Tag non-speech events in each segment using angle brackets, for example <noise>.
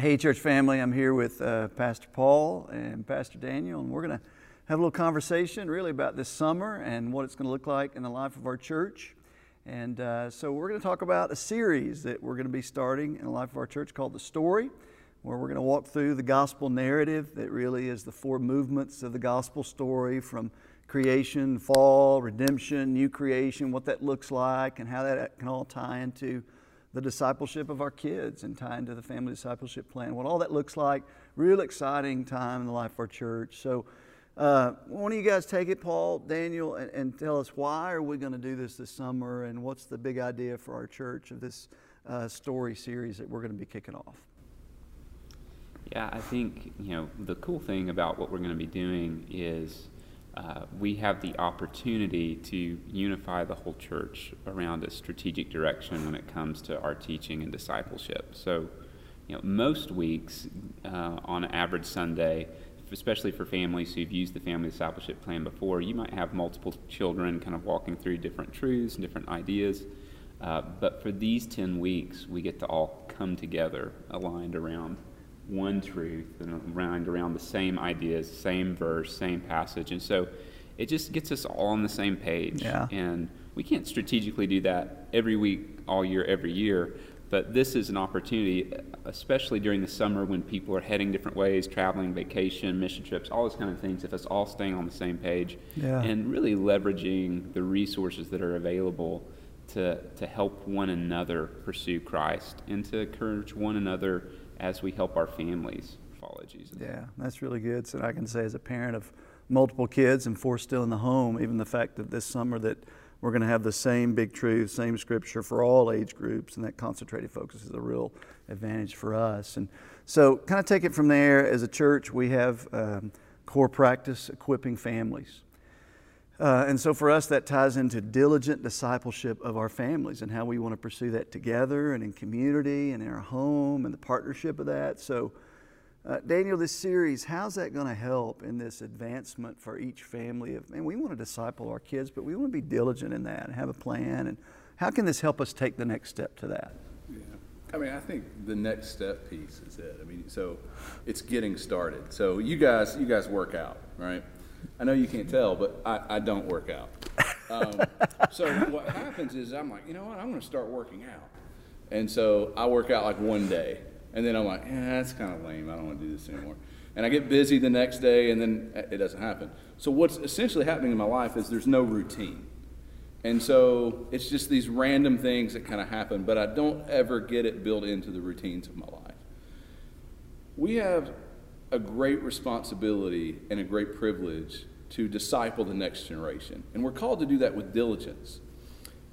Hey, church family, I'm here with uh, Pastor Paul and Pastor Daniel, and we're going to have a little conversation really about this summer and what it's going to look like in the life of our church. And uh, so, we're going to talk about a series that we're going to be starting in the life of our church called The Story, where we're going to walk through the gospel narrative that really is the four movements of the gospel story from creation, fall, redemption, new creation, what that looks like, and how that can all tie into the discipleship of our kids and tie into the family discipleship plan, what all that looks like. Real exciting time in the life of our church. So, uh, one of you guys take it, Paul, Daniel, and, and tell us why are we going to do this this summer, and what's the big idea for our church of this uh, story series that we're going to be kicking off. Yeah, I think you know the cool thing about what we're going to be doing is uh, we have the opportunity to unify the whole church around a strategic direction when it comes to our teaching and discipleship. So, you know, most weeks uh, on average Sunday, especially for families who've used the family discipleship plan before, you might have multiple children kind of walking through different truths and different ideas. Uh, but for these 10 weeks, we get to all come together aligned around one truth and around around the same ideas, same verse, same passage, and so it just gets us all on the same page. Yeah. And we can't strategically do that every week, all year, every year. But this is an opportunity, especially during the summer when people are heading different ways, traveling, vacation, mission trips, all those kind of things. If us all staying on the same page yeah. and really leveraging the resources that are available to, to help one another pursue Christ and to encourage one another as we help our families follow Jesus. Yeah, that's really good. So I can say as a parent of multiple kids and four still in the home, even the fact that this summer that we're going to have the same big truth, same scripture for all age groups, and that concentrated focus is a real advantage for us. And so, kind of take it from there. As a church, we have um, core practice equipping families. Uh, and so for us, that ties into diligent discipleship of our families and how we want to pursue that together and in community and in our home and the partnership of that. So, uh, Daniel, this series, how's that going to help in this advancement for each family? Of, man, we want to disciple our kids, but we want to be diligent in that and have a plan. And how can this help us take the next step to that? Yeah. I mean, I think the next step piece is it. I mean, so it's getting started. So you guys, you guys work out, right? I know you can't tell, but I, I don't work out. Um, <laughs> so what happens is I'm like, you know what? I'm going to start working out. And so I work out like one day, and then I'm like, yeah, that's kind of lame. I don't want to do this anymore. And I get busy the next day, and then it doesn't happen. So what's essentially happening in my life is there's no routine. And so it's just these random things that kind of happen, but I don't ever get it built into the routines of my life. We have a great responsibility and a great privilege to disciple the next generation. And we're called to do that with diligence.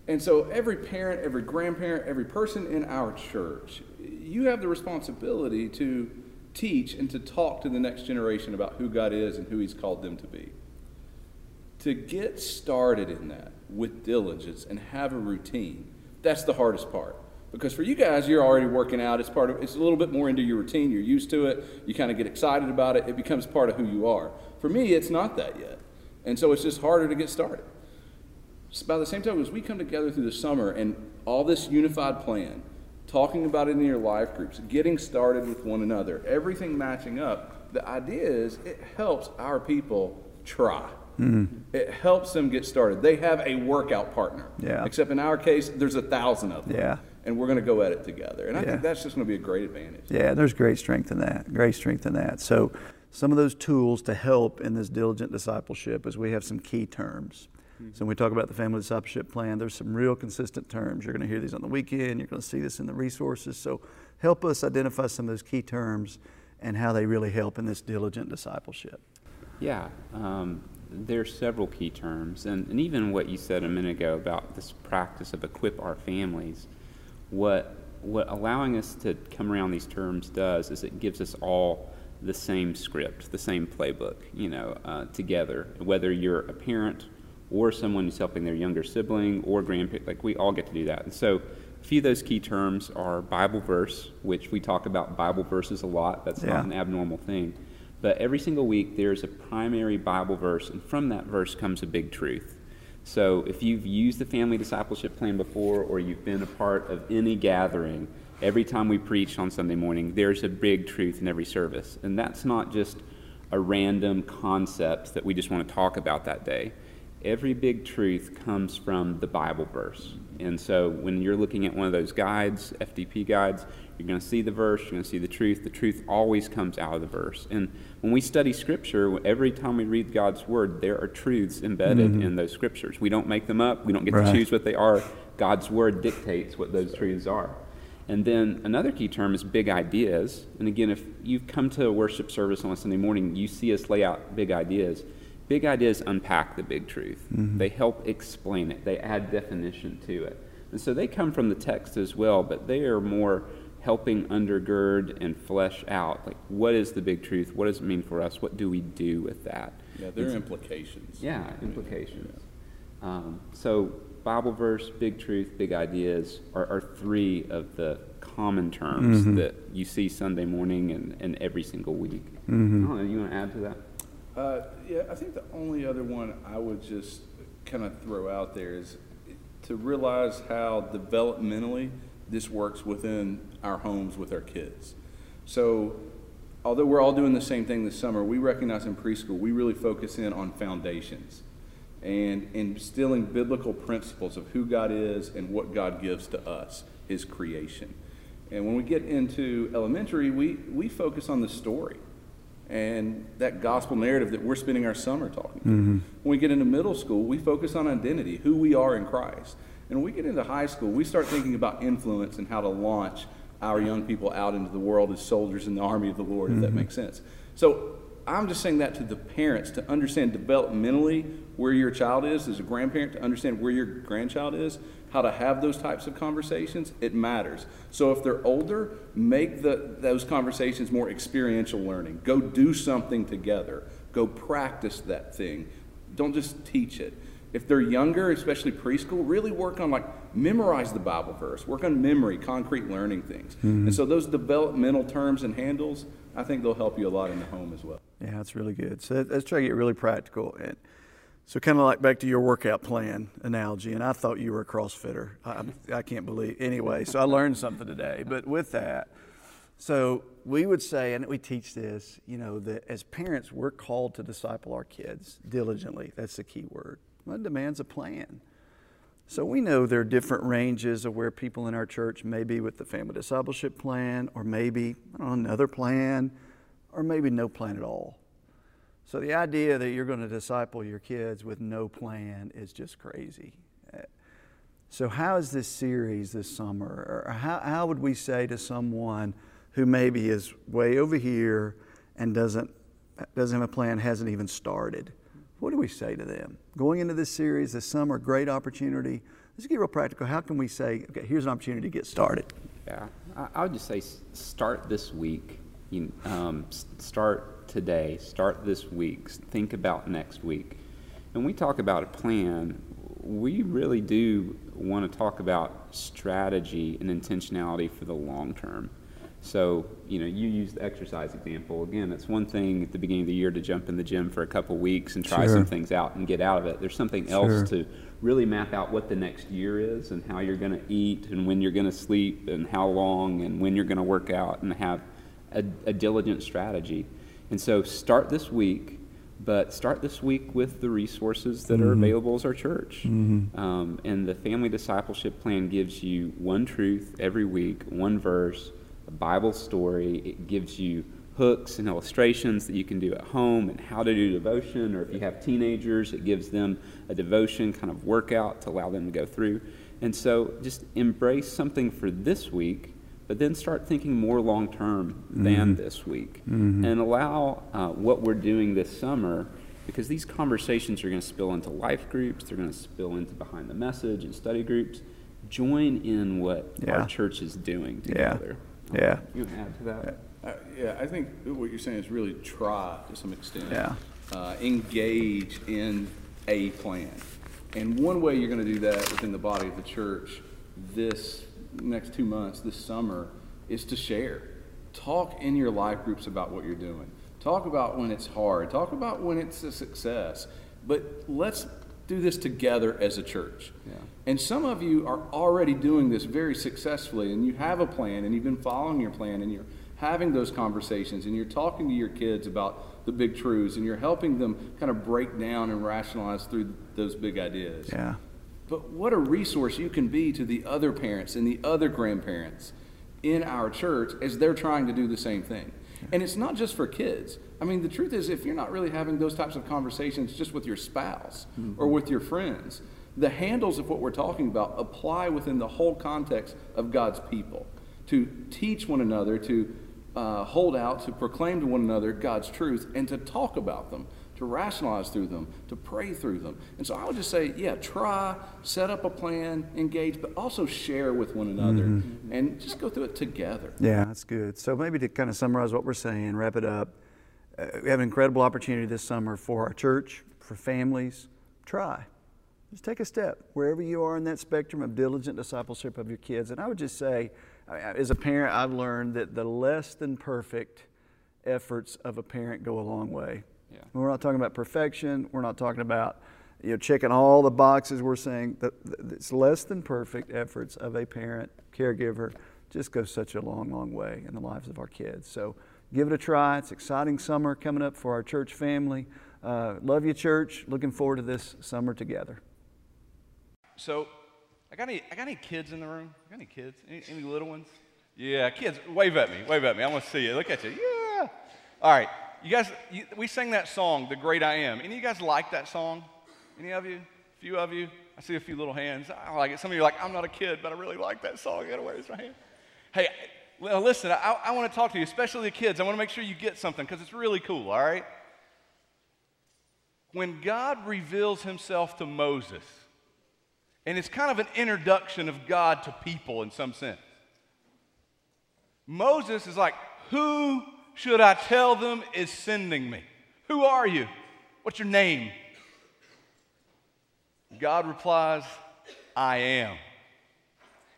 And so, every parent, every grandparent, every person in our church, you have the responsibility to teach and to talk to the next generation about who God is and who He's called them to be. To get started in that with diligence and have a routine, that's the hardest part. Because for you guys, you're already working out. It's part of it's a little bit more into your routine. You're used to it. You kind of get excited about it. It becomes part of who you are. For me, it's not that yet. And so it's just harder to get started. Just by the same time as we come together through the summer and all this unified plan, talking about it in your life groups, getting started with one another, everything matching up, the idea is it helps our people try. Mm-hmm. It helps them get started. They have a workout partner. Yeah. Except in our case, there's a thousand of them. Yeah and we're going to go at it together. And I yeah. think that's just going to be a great advantage. Yeah, there's great strength in that. Great strength in that. So, some of those tools to help in this diligent discipleship is we have some key terms. Mm-hmm. So, when we talk about the family discipleship plan, there's some real consistent terms. You're going to hear these on the weekend, you're going to see this in the resources. So, help us identify some of those key terms and how they really help in this diligent discipleship. Yeah. Um, there's several key terms, and, and even what you said a minute ago about this practice of equip our families what what allowing us to come around these terms does is it gives us all the same script, the same playbook, you know, uh, together. Whether you're a parent or someone who's helping their younger sibling or grandparent, like we all get to do that. And so, a few of those key terms are Bible verse, which we talk about Bible verses a lot. That's yeah. not an abnormal thing. But every single week, there's a primary Bible verse, and from that verse comes a big truth. So if you've used the family discipleship plan before or you've been a part of any gathering, every time we preach on Sunday morning, there's a big truth in every service. And that's not just a random concept that we just want to talk about that day. Every big truth comes from the Bible verse. And so when you're looking at one of those guides, FDP guides, you're going to see the verse, you're going to see the truth. The truth always comes out of the verse. And when we study Scripture, every time we read God's Word, there are truths embedded mm-hmm. in those Scriptures. We don't make them up, we don't get right. to choose what they are. God's Word dictates what those truths are. And then another key term is big ideas. And again, if you've come to a worship service on a Sunday morning, you see us lay out big ideas. Big ideas unpack the big truth, mm-hmm. they help explain it, they add definition to it. And so they come from the text as well, but they are more helping undergird and flesh out like what is the big truth what does it mean for us what do we do with that yeah there are implications yeah implications yeah. Um, so bible verse big truth big ideas are, are three of the common terms mm-hmm. that you see sunday morning and, and every single week mm-hmm. I don't know, you want to add to that uh, yeah i think the only other one i would just kind of throw out there is to realize how developmentally this works within our homes with our kids. So, although we're all doing the same thing this summer, we recognize in preschool we really focus in on foundations and instilling biblical principles of who God is and what God gives to us, His creation. And when we get into elementary, we, we focus on the story and that gospel narrative that we're spending our summer talking. Mm-hmm. When we get into middle school, we focus on identity, who we are in Christ. And when we get into high school, we start thinking about influence and how to launch our young people out into the world as soldiers in the army of the Lord, mm-hmm. if that mm-hmm. makes sense. So I'm just saying that to the parents to understand developmentally where your child is, as a grandparent, to understand where your grandchild is, how to have those types of conversations, it matters. So if they're older, make the, those conversations more experiential learning. Go do something together. Go practice that thing. Don't just teach it. If they're younger, especially preschool, really work on like memorize the Bible verse, work on memory, concrete learning things. Mm-hmm. And so those developmental terms and handles, I think they'll help you a lot in the home as well. Yeah, that's really good. So let's try to get really practical. And so kind of like back to your workout plan analogy, and I thought you were a CrossFitter. I, I can't believe anyway. So I learned something today. But with that, so we would say, and we teach this, you know, that as parents, we're called to disciple our kids diligently. That's the key word. Well, demands a plan. So we know there are different ranges of where people in our church may be with the family discipleship plan, or maybe know, another plan, or maybe no plan at all. So the idea that you're going to disciple your kids with no plan is just crazy. So, how is this series this summer? Or how, how would we say to someone who maybe is way over here and doesn't, doesn't have a plan, hasn't even started? What do we say to them? Going into this series this summer, great opportunity. Let's get real practical. How can we say, okay, here's an opportunity to get started? Yeah, I, would just say start this week. You, um, start today. Start this week. Think about next week. And we talk about a plan. We really do want to talk about strategy and intentionality for the long term. So, you know, you use the exercise example. Again, it's one thing at the beginning of the year to jump in the gym for a couple weeks and try sure. some things out and get out of it. There's something else sure. to really map out what the next year is and how you're going to eat and when you're going to sleep and how long and when you're going to work out and have a, a diligent strategy. And so start this week, but start this week with the resources that mm-hmm. are available as our church. Mm-hmm. Um, and the family discipleship plan gives you one truth every week, one verse a Bible story. It gives you hooks and illustrations that you can do at home and how to do devotion. Or if you have teenagers, it gives them a devotion kind of workout to allow them to go through. And so just embrace something for this week, but then start thinking more long term mm-hmm. than this week. Mm-hmm. And allow uh, what we're doing this summer, because these conversations are going to spill into life groups, they're going to spill into behind the message and study groups. Join in what yeah. our church is doing together. Yeah. Yeah. You can add to that? Uh, yeah, I think what you're saying is really try to some extent. Yeah. Uh, engage in a plan. And one way you're going to do that within the body of the church this next two months, this summer, is to share. Talk in your life groups about what you're doing. Talk about when it's hard. Talk about when it's a success. But let's do this together as a church. Yeah. And some of you are already doing this very successfully, and you have a plan, and you've been following your plan, and you're having those conversations, and you're talking to your kids about the big truths, and you're helping them kind of break down and rationalize through those big ideas. Yeah. But what a resource you can be to the other parents and the other grandparents in our church as they're trying to do the same thing. And it's not just for kids. I mean, the truth is, if you're not really having those types of conversations just with your spouse mm-hmm. or with your friends, the handles of what we're talking about apply within the whole context of God's people to teach one another, to uh, hold out, to proclaim to one another God's truth, and to talk about them to rationalize through them, to pray through them. And so I would just say, yeah, try, set up a plan, engage, but also share with one another mm-hmm. and just go through it together. Yeah, that's good. So maybe to kind of summarize what we're saying, wrap it up, uh, we have an incredible opportunity this summer for our church, for families. Try. Just take a step wherever you are in that spectrum of diligent discipleship of your kids. And I would just say, as a parent, I've learned that the less than perfect efforts of a parent go a long way. Yeah. We're not talking about perfection. We're not talking about you know checking all the boxes. We're saying that it's less than perfect efforts of a parent, caregiver, just goes such a long, long way in the lives of our kids. So give it a try. It's exciting summer coming up for our church family. Uh, love you, church. Looking forward to this summer together. So, I got any, I got any kids in the room? I got any kids? Any, any little ones? Yeah, kids, wave at me. Wave at me. I want to see you. Look at you. Yeah. All right you guys, you, we sang that song, The Great I Am. Any of you guys like that song? Any of you? A few of you? I see a few little hands. I like it. Some of you are like, I'm not a kid, but I really like that song. You gotta raise my hand. Hey, listen, I, I want to talk to you, especially the kids. I want to make sure you get something because it's really cool, all right? When God reveals himself to Moses, and it's kind of an introduction of God to people in some sense, Moses is like, Who should I tell them is sending me? Who are you? What's your name? God replies, I am.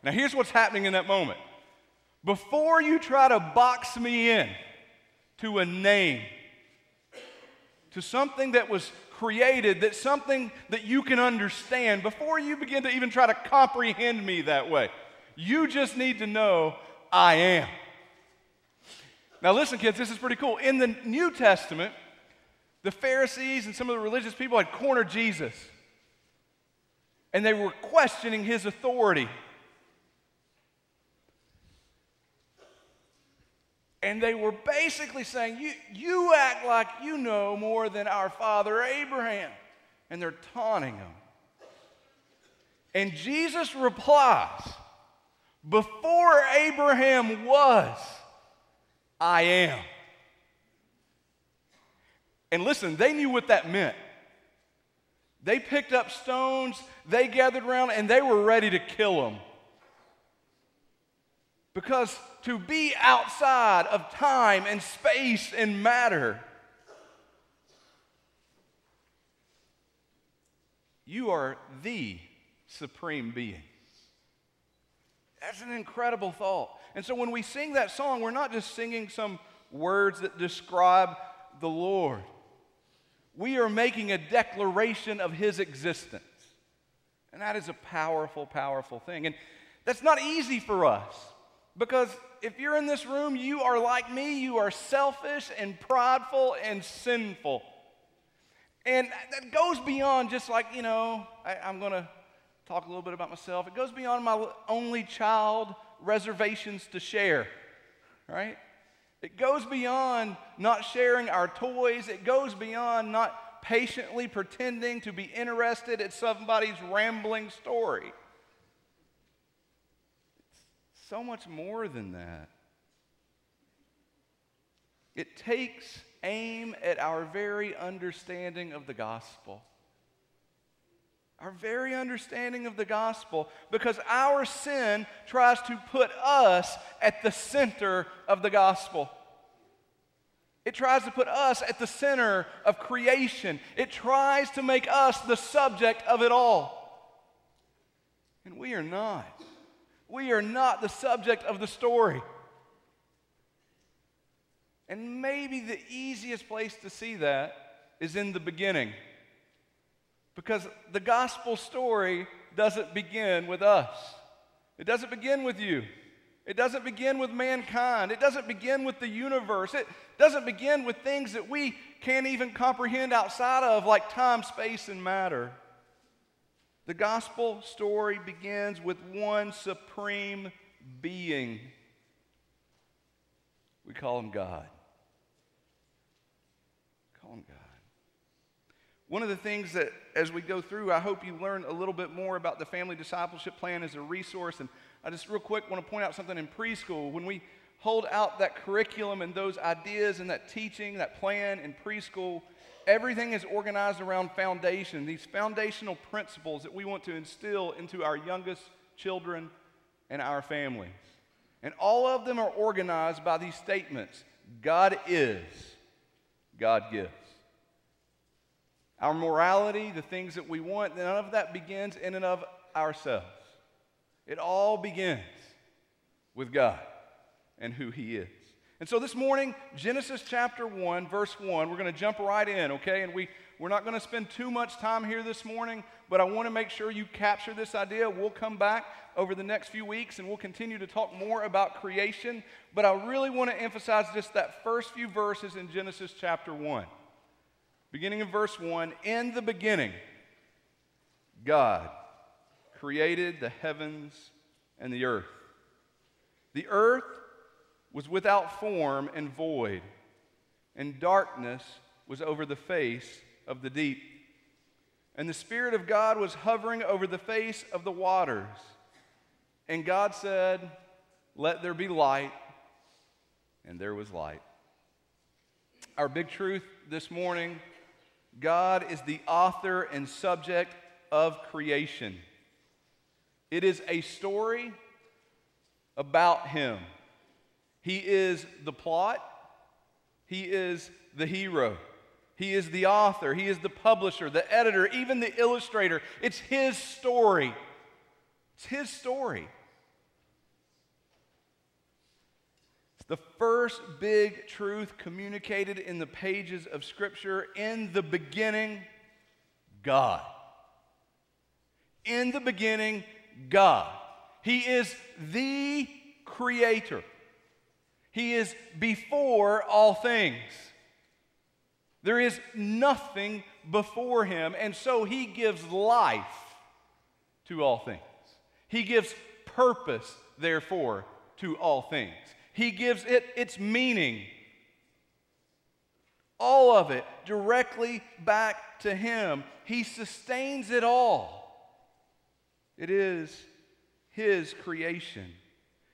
Now, here's what's happening in that moment. Before you try to box me in to a name, to something that was created, that something that you can understand, before you begin to even try to comprehend me that way, you just need to know I am. Now, listen, kids, this is pretty cool. In the New Testament, the Pharisees and some of the religious people had cornered Jesus, and they were questioning his authority. And they were basically saying, you, you act like you know more than our father Abraham. And they're taunting him. And Jesus replies, Before Abraham was, I am. And listen, they knew what that meant. They picked up stones, they gathered around, and they were ready to kill him. Because to be outside of time and space and matter, you are the supreme being. That's an incredible thought. And so when we sing that song, we're not just singing some words that describe the Lord. We are making a declaration of His existence. And that is a powerful, powerful thing. And that's not easy for us because if you're in this room, you are like me, you are selfish and prideful and sinful. And that goes beyond just like, you know, I, am going to talk a little bit about myself. It goes beyond my only child reservations to share, right? It goes beyond not sharing our toys. It goes beyond not patiently pretending to be interested at somebody's rambling story. It's so much more than that. It takes aim at our very understanding of the gospel our very understanding of the gospel because our sin tries to put us at the center of the gospel. It tries to put us at the center of creation. It tries to make us the subject of it all. And we are not. We are not the subject of the story. And maybe the easiest place to see that is in the beginning. Because the gospel story doesn't begin with us, it doesn't begin with you. It doesn't begin with mankind. It doesn't begin with the universe. It doesn't begin with things that we can't even comprehend outside of, like time, space, and matter. The gospel story begins with one supreme being. We call him God. Call him God. One of the things that, as we go through, I hope you learn a little bit more about the family discipleship plan as a resource. And I just, real quick, want to point out something in preschool. When we hold out that curriculum and those ideas and that teaching, that plan in preschool, everything is organized around foundation, these foundational principles that we want to instill into our youngest children and our families. And all of them are organized by these statements God is, God gives. Our morality, the things that we want, none of that begins in and of ourselves. It all begins with God and who He is. And so this morning, Genesis chapter 1, verse 1, we're going to jump right in, okay? And we, we're not going to spend too much time here this morning, but I want to make sure you capture this idea. We'll come back over the next few weeks and we'll continue to talk more about creation. But I really want to emphasize just that first few verses in Genesis chapter 1. Beginning in verse 1 In the beginning, God created the heavens and the earth. The earth was without form and void, and darkness was over the face of the deep. And the Spirit of God was hovering over the face of the waters. And God said, Let there be light. And there was light. Our big truth this morning God is the author and subject of creation. It is a story about Him. He is the plot, He is the hero. He is the author, He is the publisher, the editor, even the illustrator. It's His story. It's His story. The first big truth communicated in the pages of Scripture in the beginning, God. In the beginning, God. He is the creator. He is before all things. There is nothing before him, and so he gives life to all things. He gives purpose, therefore, to all things. He gives it its meaning. All of it directly back to Him. He sustains it all. It is His creation.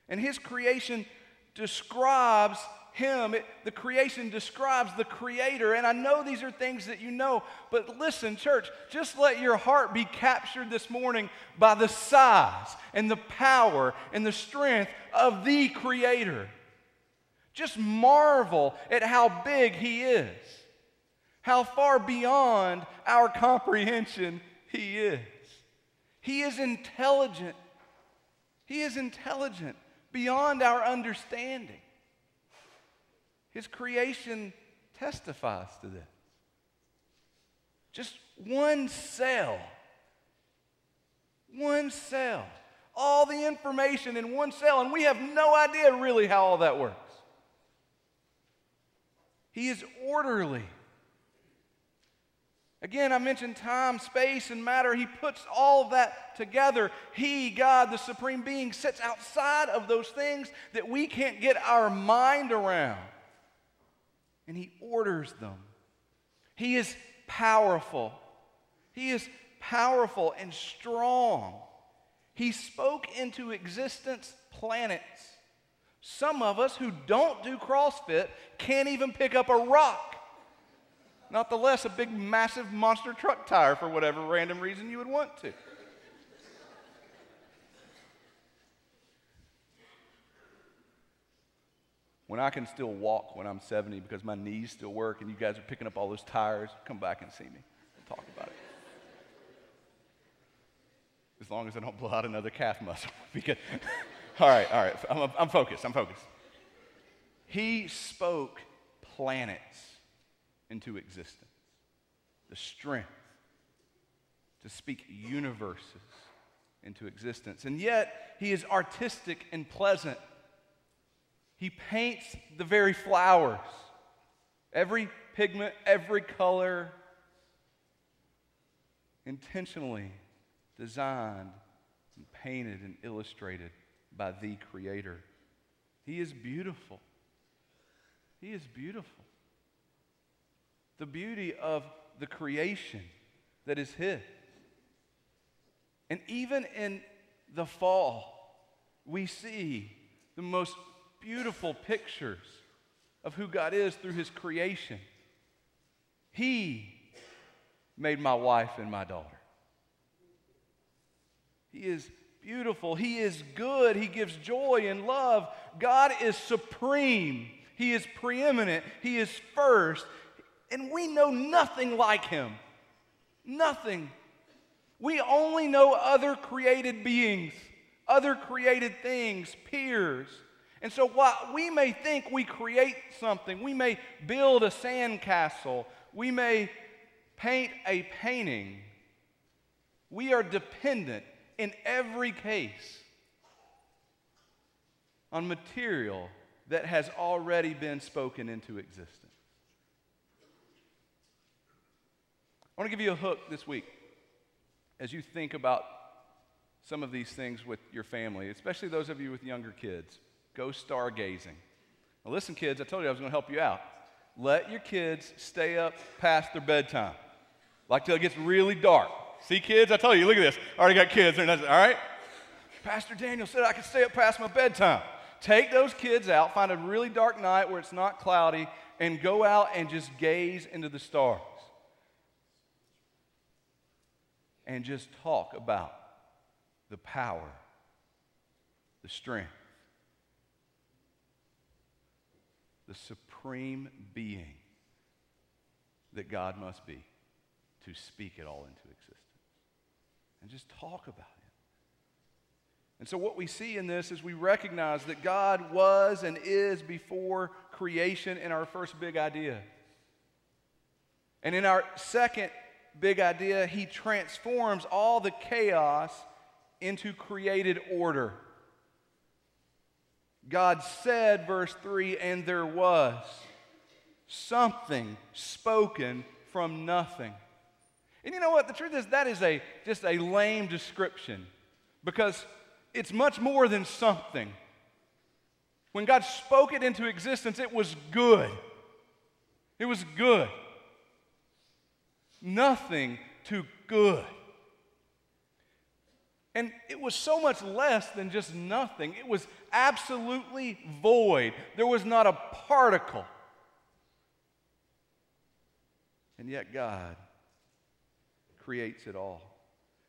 And His creation describes him. It, the creation describes the Creator. And I know these are things that you know, but listen, church, just let your heart be captured this morning by the size and the power and the strength of the Creator. Just marvel at how big He is, how far beyond our comprehension He is. He is intelligent. He is intelligent beyond our understanding. His creation testifies to this. Just one cell, one cell, all the information in one cell, and we have no idea really how all that works. He is orderly. Again, I mentioned time, space, and matter. He puts all that together. He, God, the Supreme Being, sits outside of those things that we can't get our mind around and He orders them. He is powerful. He is powerful and strong. He spoke into existence planets. Some of us who don't do CrossFit can't even pick up a rock, not the less a big, massive monster truck tire for whatever random reason you would want to. when I can still walk when I'm 70 because my knees still work and you guys are picking up all those tires, come back and see me. We'll talk about it. As long as I don't blow out another calf muscle. <laughs> because, <laughs> all right, all right. I'm, I'm focused. I'm focused. He spoke planets into existence. The strength to speak universes into existence. And yet, he is artistic and pleasant. He paints the very flowers, every pigment, every color, intentionally designed and painted and illustrated by the Creator. He is beautiful. He is beautiful. The beauty of the creation that is His. And even in the fall, we see the most beautiful pictures of who God is through His creation. He made my wife and my daughter. He is beautiful. He is good. He gives joy and love. God is supreme. He is preeminent. He is first. And we know nothing like Him. Nothing. We only know other created beings, other created things, peers. And so while we may think we create something, we may build a sandcastle, we may paint a painting, we are dependent in every case on material that has already been spoken into existence. I want to give you a hook this week as you think about some of these things with your family, especially those of you with younger kids. Go stargazing. Now, listen, kids, I told you I was going to help you out. Let your kids stay up past their bedtime, like till it gets really dark. See, kids, I told you, look at this. I already got kids. All right? Pastor Daniel said I could stay up past my bedtime. Take those kids out, find a really dark night where it's not cloudy, and go out and just gaze into the stars. And just talk about the power, the strength, the supreme being that God must be to speak it all into existence. And just talk about it. And so, what we see in this is we recognize that God was and is before creation in our first big idea. And in our second big idea, He transforms all the chaos into created order. God said, verse 3, and there was something spoken from nothing. And you know what? The truth is, that is a, just a lame description because it's much more than something. When God spoke it into existence, it was good. It was good. Nothing too good. And it was so much less than just nothing. It was absolutely void. There was not a particle. And yet, God creates it all.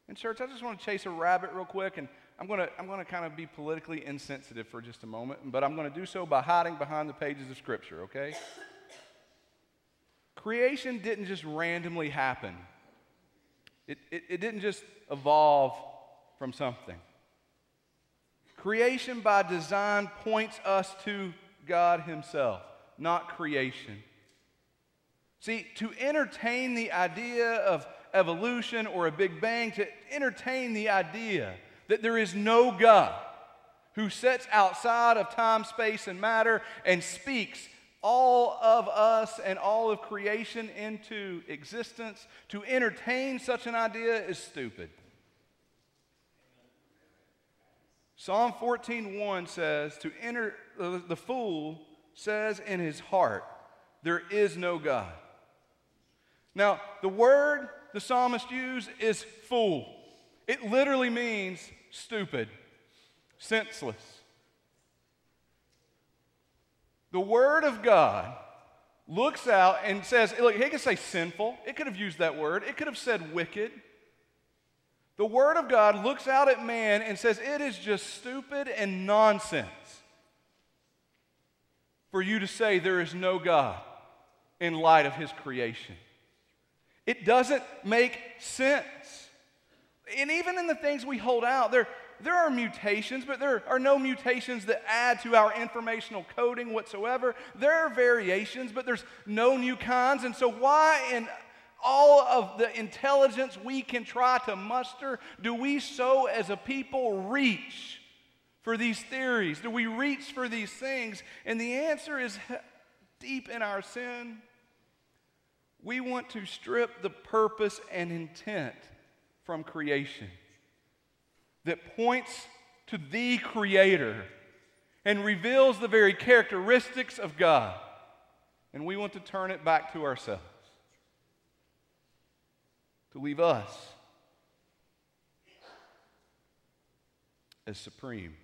And, church, I just want to chase a rabbit real quick, and I'm going to, I'm going to kind of be politically insensitive for just a moment, but I'm going to do so by hiding behind the pages of Scripture, okay? Creation didn't just randomly happen, it, it, it didn't just evolve from something. Creation by design points us to God Himself, not creation. See, to entertain the idea of evolution or a Big Bang, to entertain the idea that there is no God who sits outside of time, space, and matter and speaks all of us and all of creation into existence, to entertain such an idea is stupid. Psalm 14:1 says, "To enter the fool says in his heart, there is no God." Now, the word the psalmist used is fool. It literally means stupid, senseless. The Word of God looks out and says, look, he could say sinful. It could have used that word. It could have said wicked. The Word of God looks out at man and says, it is just stupid and nonsense for you to say there is no God in light of His creation. It doesn't make sense. And even in the things we hold out, there, there are mutations, but there are no mutations that add to our informational coding whatsoever. There are variations, but there's no new kinds. And so, why in all of the intelligence we can try to muster, do we so as a people reach for these theories? Do we reach for these things? And the answer is <laughs> deep in our sin. We want to strip the purpose and intent from creation that points to the Creator and reveals the very characteristics of God. And we want to turn it back to ourselves, to leave us as supreme.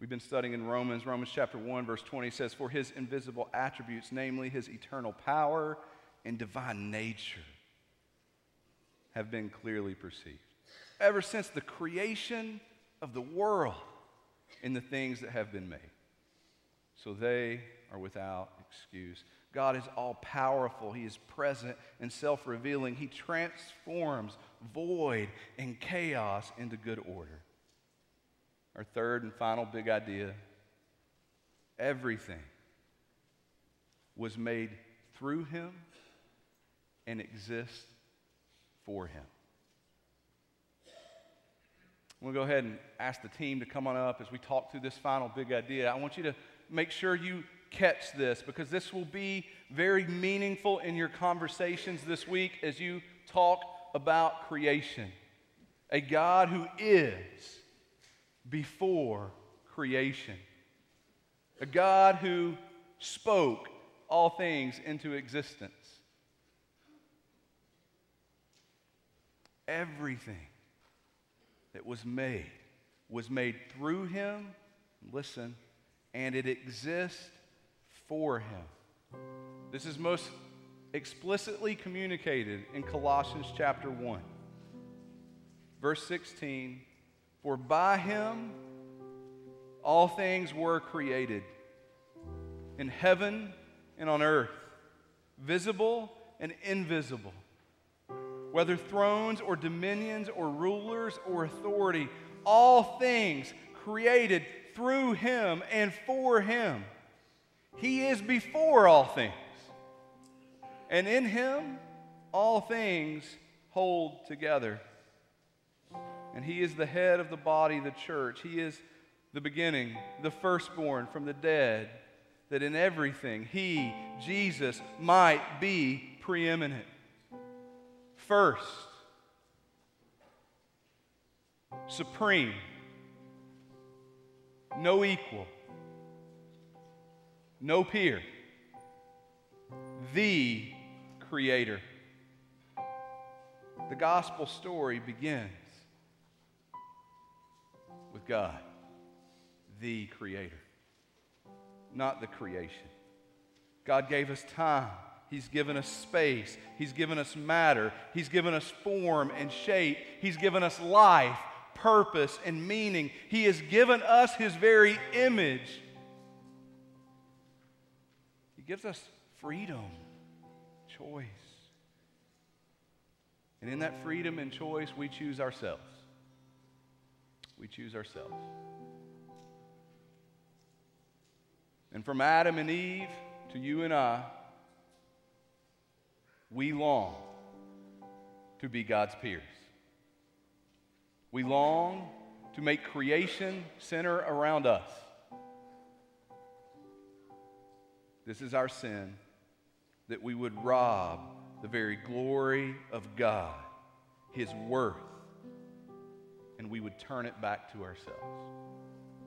We've been studying in Romans. Romans chapter 1, verse 20 says, For his invisible attributes, namely his eternal power and divine nature, have been clearly perceived. Ever since the creation of the world in the things that have been made. So they are without excuse. God is all powerful. He is present and self revealing. He transforms void and chaos into good order. Our third and final big idea everything was made through him and exist for him. We'll go ahead and ask the team to come on up as we talk through this final big idea. I want you to make sure you catch this because this will be very meaningful in your conversations this week as you talk about creation. A God who is before creation, a God who spoke all things into existence. Everything that was made was made through him, listen, and it exists for him. This is most explicitly communicated in Colossians chapter 1. Verse 16 For by him all things were created, in heaven and on earth, visible and invisible whether thrones or dominions or rulers or authority, all things created through him and for him. He is before all things. And in him, all things hold together. And he is the head of the body, the church. He is the beginning, the firstborn from the dead, that in everything he, Jesus, might be preeminent first, supreme, no equal, no peer, the Creator. The gospel story begins with God, the Creator, not the creation. God gave us time He's given us space. He's given us matter. He's given us form and shape. He's given us life, purpose, and meaning. He has given us His very image. He gives us freedom, choice. And in that freedom and choice, we choose ourselves. We choose ourselves. And from Adam and Eve to you and I, we long to be God's peers. We long to make creation center around us. This is our sin that we would rob the very glory of God, His worth, and we would turn it back to ourselves.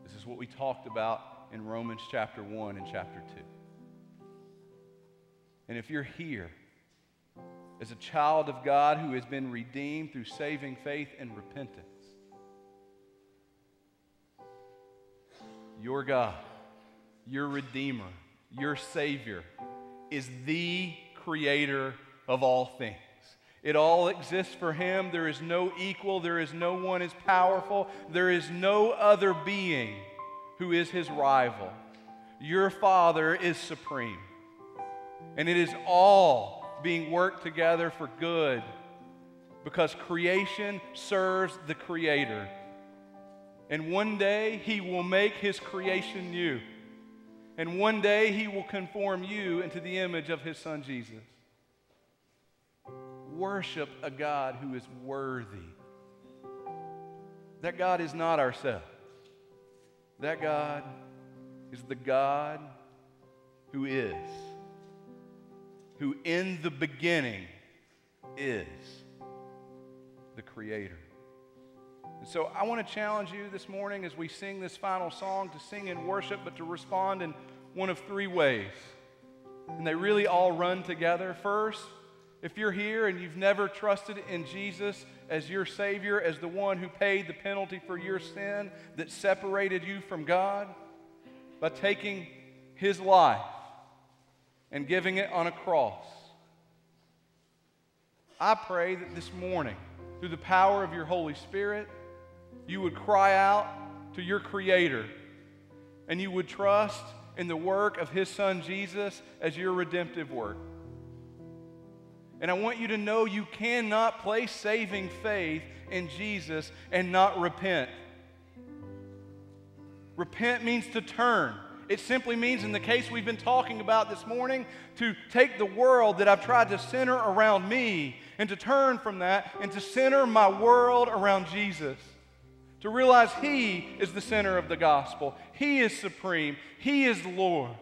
This is what we talked about in Romans chapter 1 and chapter 2. And if you're here as a child of God who has been redeemed through saving faith and repentance. Your God, your Redeemer, your Savior is the creator of all things. It all exists for Him. There is no equal. There is no one as powerful. There is no other being who is His rival. Your Father is supreme. And it is all being worked together for good because creation serves the Creator. And one day He will make His creation new. And one day He will conform you into the image of His Son Jesus. worship a God who is worthy. That God is not ourselves. That God is the God who is, who in the beginning is the Creator. And so I want to challenge you this morning as we sing this final song to sing in worship, but to respond in one of three ways. And they really all run together. First, if you're here and you've never trusted in Jesus as your Savior, as the one who paid the penalty for your sin that separated you from God, by taking His life and giving it on a cross, I pray that this morning, through the power of your Holy Spirit, you would cry out to your Creator and you would trust in the work of His Son Jesus as your redemptive work. And I want you to know you cannot place saving faith in Jesus and not repent. Repent means to turn. It simply means, in the case we've been talking about this morning, to take the world that I've tried to center around me and to turn from that and to center my world around Jesus. To realize He is the center of the gospel, He is supreme, He is Lord.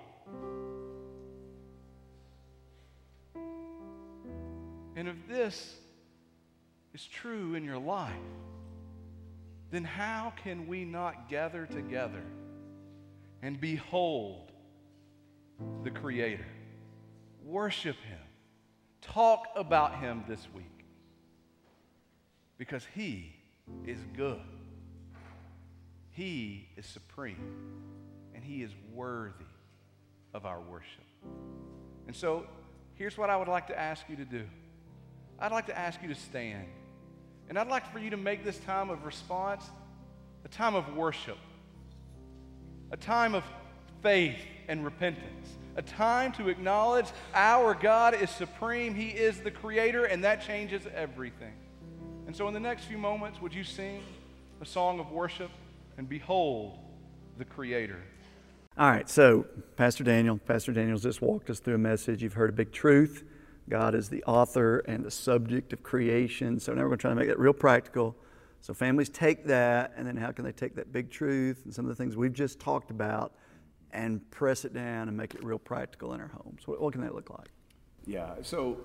And if this is true in your life, then how can we not gather together and behold the Creator? Worship Him. Talk about Him this week. Because He is good. He is supreme. And He is worthy of our worship. And so, here's what I would like to ask you to do. I'd like to ask you to stand. And I'd like for you to make this time of response a time of worship, a time of faith and repentance, a time to acknowledge our God is supreme, He is the Creator, and that changes everything. And so, in the next few moments, would you sing a song of worship and behold the Creator? All right, so Pastor Daniel, Pastor Daniel's just walked us through a message. You've heard a big truth. God is the author and the subject of creation. So now we're going to try to make that real practical. So families take that, and then how can they take that big truth and some of the things we've just talked about and press it down and make it real practical in our homes? What, what can that look like? Yeah, so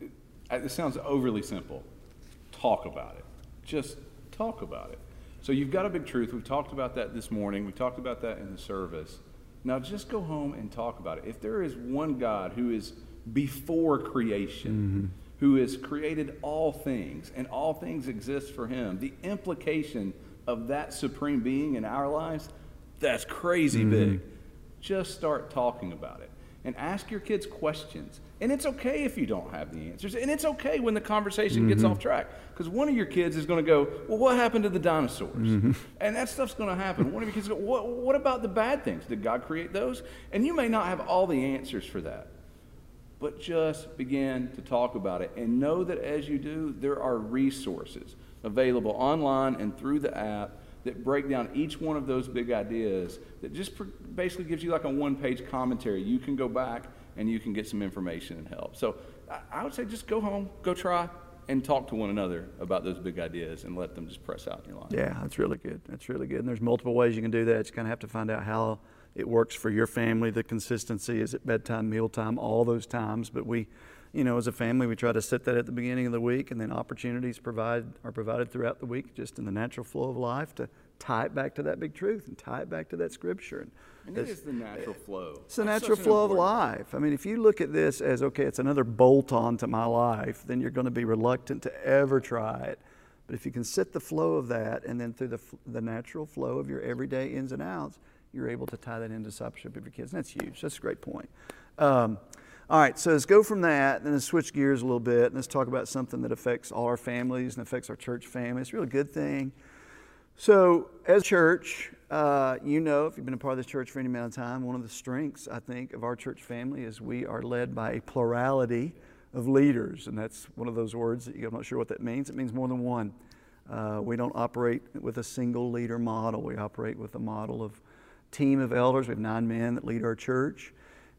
it, it sounds overly simple. Talk about it. Just talk about it. So you've got a big truth. We've talked about that this morning. We talked about that in the service. Now just go home and talk about it. If there is one God who is before creation, mm-hmm. Who has created all things, and all things exist for him. The implication of that supreme being in our lives, that's crazy mm-hmm. big. Just start talking about it and ask your kids questions. And it's okay if you don't have the answers. And it's okay when the conversation mm-hmm. gets off track. Because one of your kids is going to go, Well, what happened to the dinosaurs? Mm-hmm. And that stuff's going to happen. One of your kids go, what, what about the bad things? Did God create those? And you may not have all the answers for that but just begin to talk about it. And know that as you do, there are resources available online and through the app that break down each one of those big ideas that just basically gives you like a one page commentary. You can go back and you can get some information and help. So I would say just go home, go try, and talk to one another about those big ideas and let them just press out in your life. Yeah, that's really good. That's really good. And there's multiple ways you can do that. You kind of have to find out how it works for your family. The consistency is at bedtime, mealtime, all those times. But we, you know, as a family, we try to set that at the beginning of the week, and then opportunities provide are provided throughout the week, just in the natural flow of life, to tie it back to that big truth and tie it back to that scripture. And, and it is the natural flow. It's the That's natural flow of life. I mean, if you look at this as okay, it's another bolt on to my life, then you're going to be reluctant to ever try it. But if you can set the flow of that, and then through the the natural flow of your everyday ins and outs you're able to tie that into discipleship of your kids. And that's huge. That's a great point. Um, all right, so let's go from that, then let's switch gears a little bit, and let's talk about something that affects all our families and affects our church family. It's a really good thing. So, as church, uh, you know, if you've been a part of this church for any amount of time, one of the strengths, I think, of our church family is we are led by a plurality of leaders. And that's one of those words that you, I'm not sure what that means. It means more than one. Uh, we don't operate with a single leader model, we operate with a model of team of elders. We have nine men that lead our church.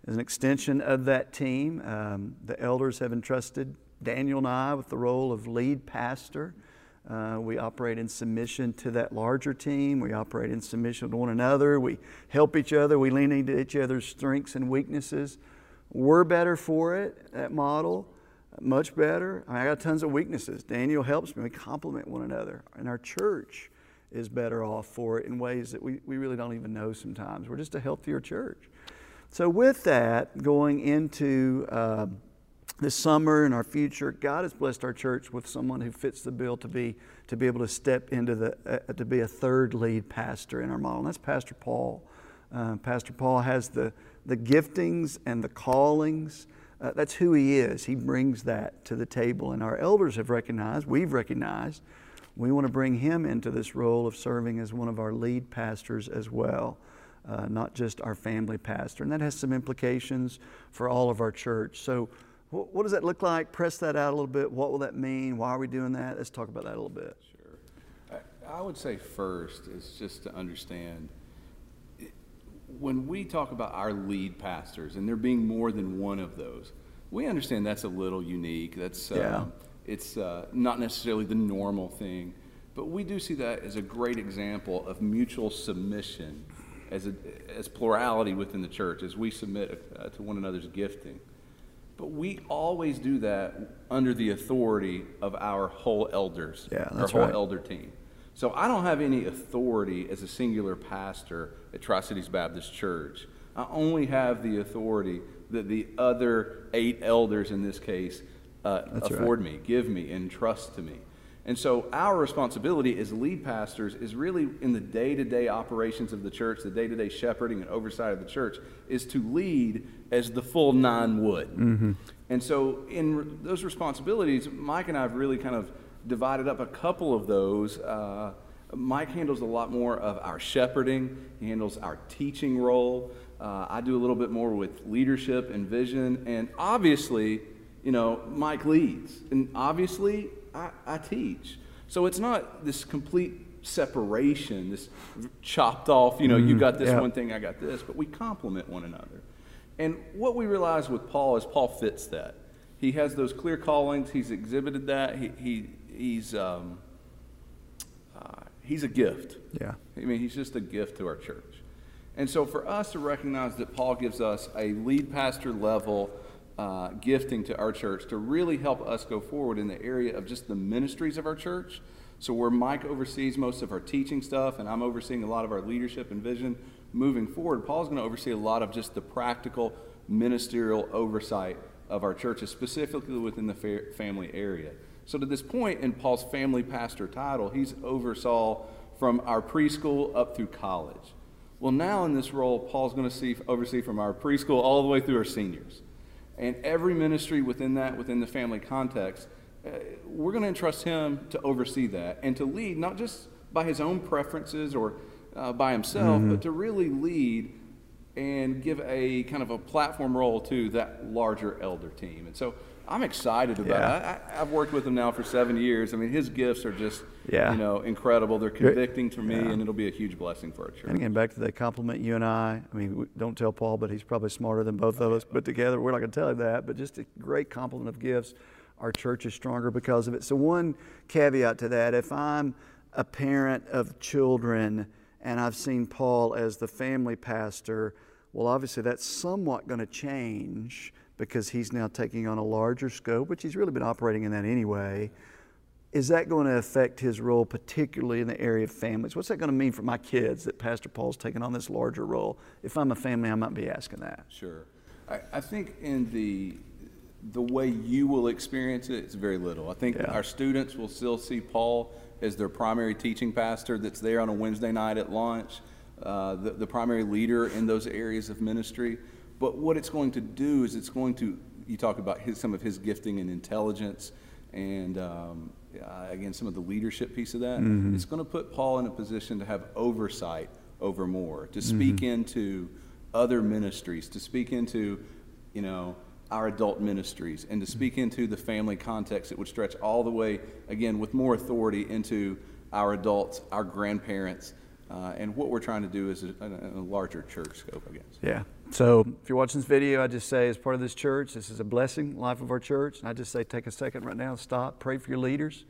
As an extension of that team, um, the elders have entrusted Daniel and I with the role of lead pastor. Uh, we operate in submission to that larger team. We operate in submission to one another. We help each other. We lean into each other's strengths and weaknesses. We're better for it, that model, much better. I, mean, I got tons of weaknesses. Daniel helps me. We complement one another. in our church is better off for it in ways that we, we really don't even know sometimes. We're just a healthier church. So, with that, going into uh, this summer and our future, God has blessed our church with someone who fits the bill to be, to be able to step into the, uh, to be a third lead pastor in our model. And that's Pastor Paul. Uh, pastor Paul has the, the giftings and the callings. Uh, that's who he is. He brings that to the table. And our elders have recognized, we've recognized, we want to bring him into this role of serving as one of our lead pastors as well, uh, not just our family pastor. And that has some implications for all of our church. So, wh- what does that look like? Press that out a little bit. What will that mean? Why are we doing that? Let's talk about that a little bit. Sure. I, I would say first is just to understand when we talk about our lead pastors and there being more than one of those, we understand that's a little unique. That's yeah. Uh, it's uh, not necessarily the normal thing, but we do see that as a great example of mutual submission, as a, as plurality within the church, as we submit uh, to one another's gifting. But we always do that under the authority of our whole elders, yeah, our whole right. elder team. So I don't have any authority as a singular pastor at Tri Cities Baptist Church. I only have the authority that the other eight elders in this case uh, afford right. me, give me, and trust to me. And so our responsibility as lead pastors is really in the day to day operations of the church, the day to day shepherding and oversight of the church, is to lead as the full nine would. Mm-hmm. And so in those responsibilities, Mike and I have really kind of divided up a couple of those. Uh, Mike handles a lot more of our shepherding, he handles our teaching role. Uh, I do a little bit more with leadership and vision. And obviously, you know, Mike leads. And obviously, I, I teach. So it's not this complete separation, this chopped off, you know, mm, you got this yeah. one thing, I got this, but we complement one another. And what we realize with Paul is Paul fits that. He has those clear callings, he's exhibited that, he, he, he's, um, uh, he's a gift. Yeah. I mean, he's just a gift to our church. And so for us to recognize that Paul gives us a lead pastor level uh, gifting to our church to really help us go forward in the area of just the ministries of our church. So, where Mike oversees most of our teaching stuff, and I'm overseeing a lot of our leadership and vision moving forward, Paul's going to oversee a lot of just the practical ministerial oversight of our churches, specifically within the fa- family area. So, to this point in Paul's family pastor title, he's oversaw from our preschool up through college. Well, now in this role, Paul's going to see, oversee from our preschool all the way through our seniors. And every ministry within that, within the family context, uh, we're going to entrust him to oversee that and to lead, not just by his own preferences or uh, by himself, mm-hmm. but to really lead and give a kind of a platform role to that larger elder team. And so I'm excited about yeah. it. I, have worked with him now for seven years. I mean, his gifts are just, yeah. you know, incredible. They're convicting to me, yeah. and it'll be a huge blessing for our church. And again, back to the complement you and I. I mean, don't tell Paul, but he's probably smarter than both of us put together. We're not going to tell him that, but just a great complement of gifts. Our church is stronger because of it. So one caveat to that: if I'm a parent of children and I've seen Paul as the family pastor, well, obviously that's somewhat going to change because he's now taking on a larger scope, which he's really been operating in that anyway. Is that going to affect his role, particularly in the area of families? What's that going to mean for my kids that Pastor Paul's taking on this larger role? If I'm a family, I might be asking that. Sure. I, I think in the the way you will experience it, it's very little. I think yeah. our students will still see Paul as their primary teaching pastor that's there on a Wednesday night at lunch, uh, the, the primary leader in those areas of ministry. But what it's going to do is it's going to, you talk about his, some of his gifting and intelligence and um, uh, again, some of the leadership piece of that. Mm-hmm. It's going to put Paul in a position to have oversight over more, to speak mm-hmm. into other ministries, to speak into, you know, our adult ministries, and to speak into the family context that would stretch all the way, again, with more authority into our adults, our grandparents, uh, and what we're trying to do is a, a, a larger church scope, I guess. Yeah. So if you're watching this video, I just say, as part of this church, this is a blessing, life of our church. And I just say, take a second right now, stop, pray for your leaders.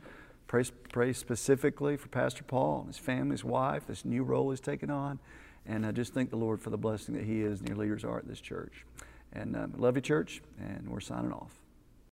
Pray, pray specifically for Pastor Paul and his family, his wife, this new role he's taken on. And I just thank the Lord for the blessing that he is and your leaders are at this church. And um, love you, church, and we're signing off.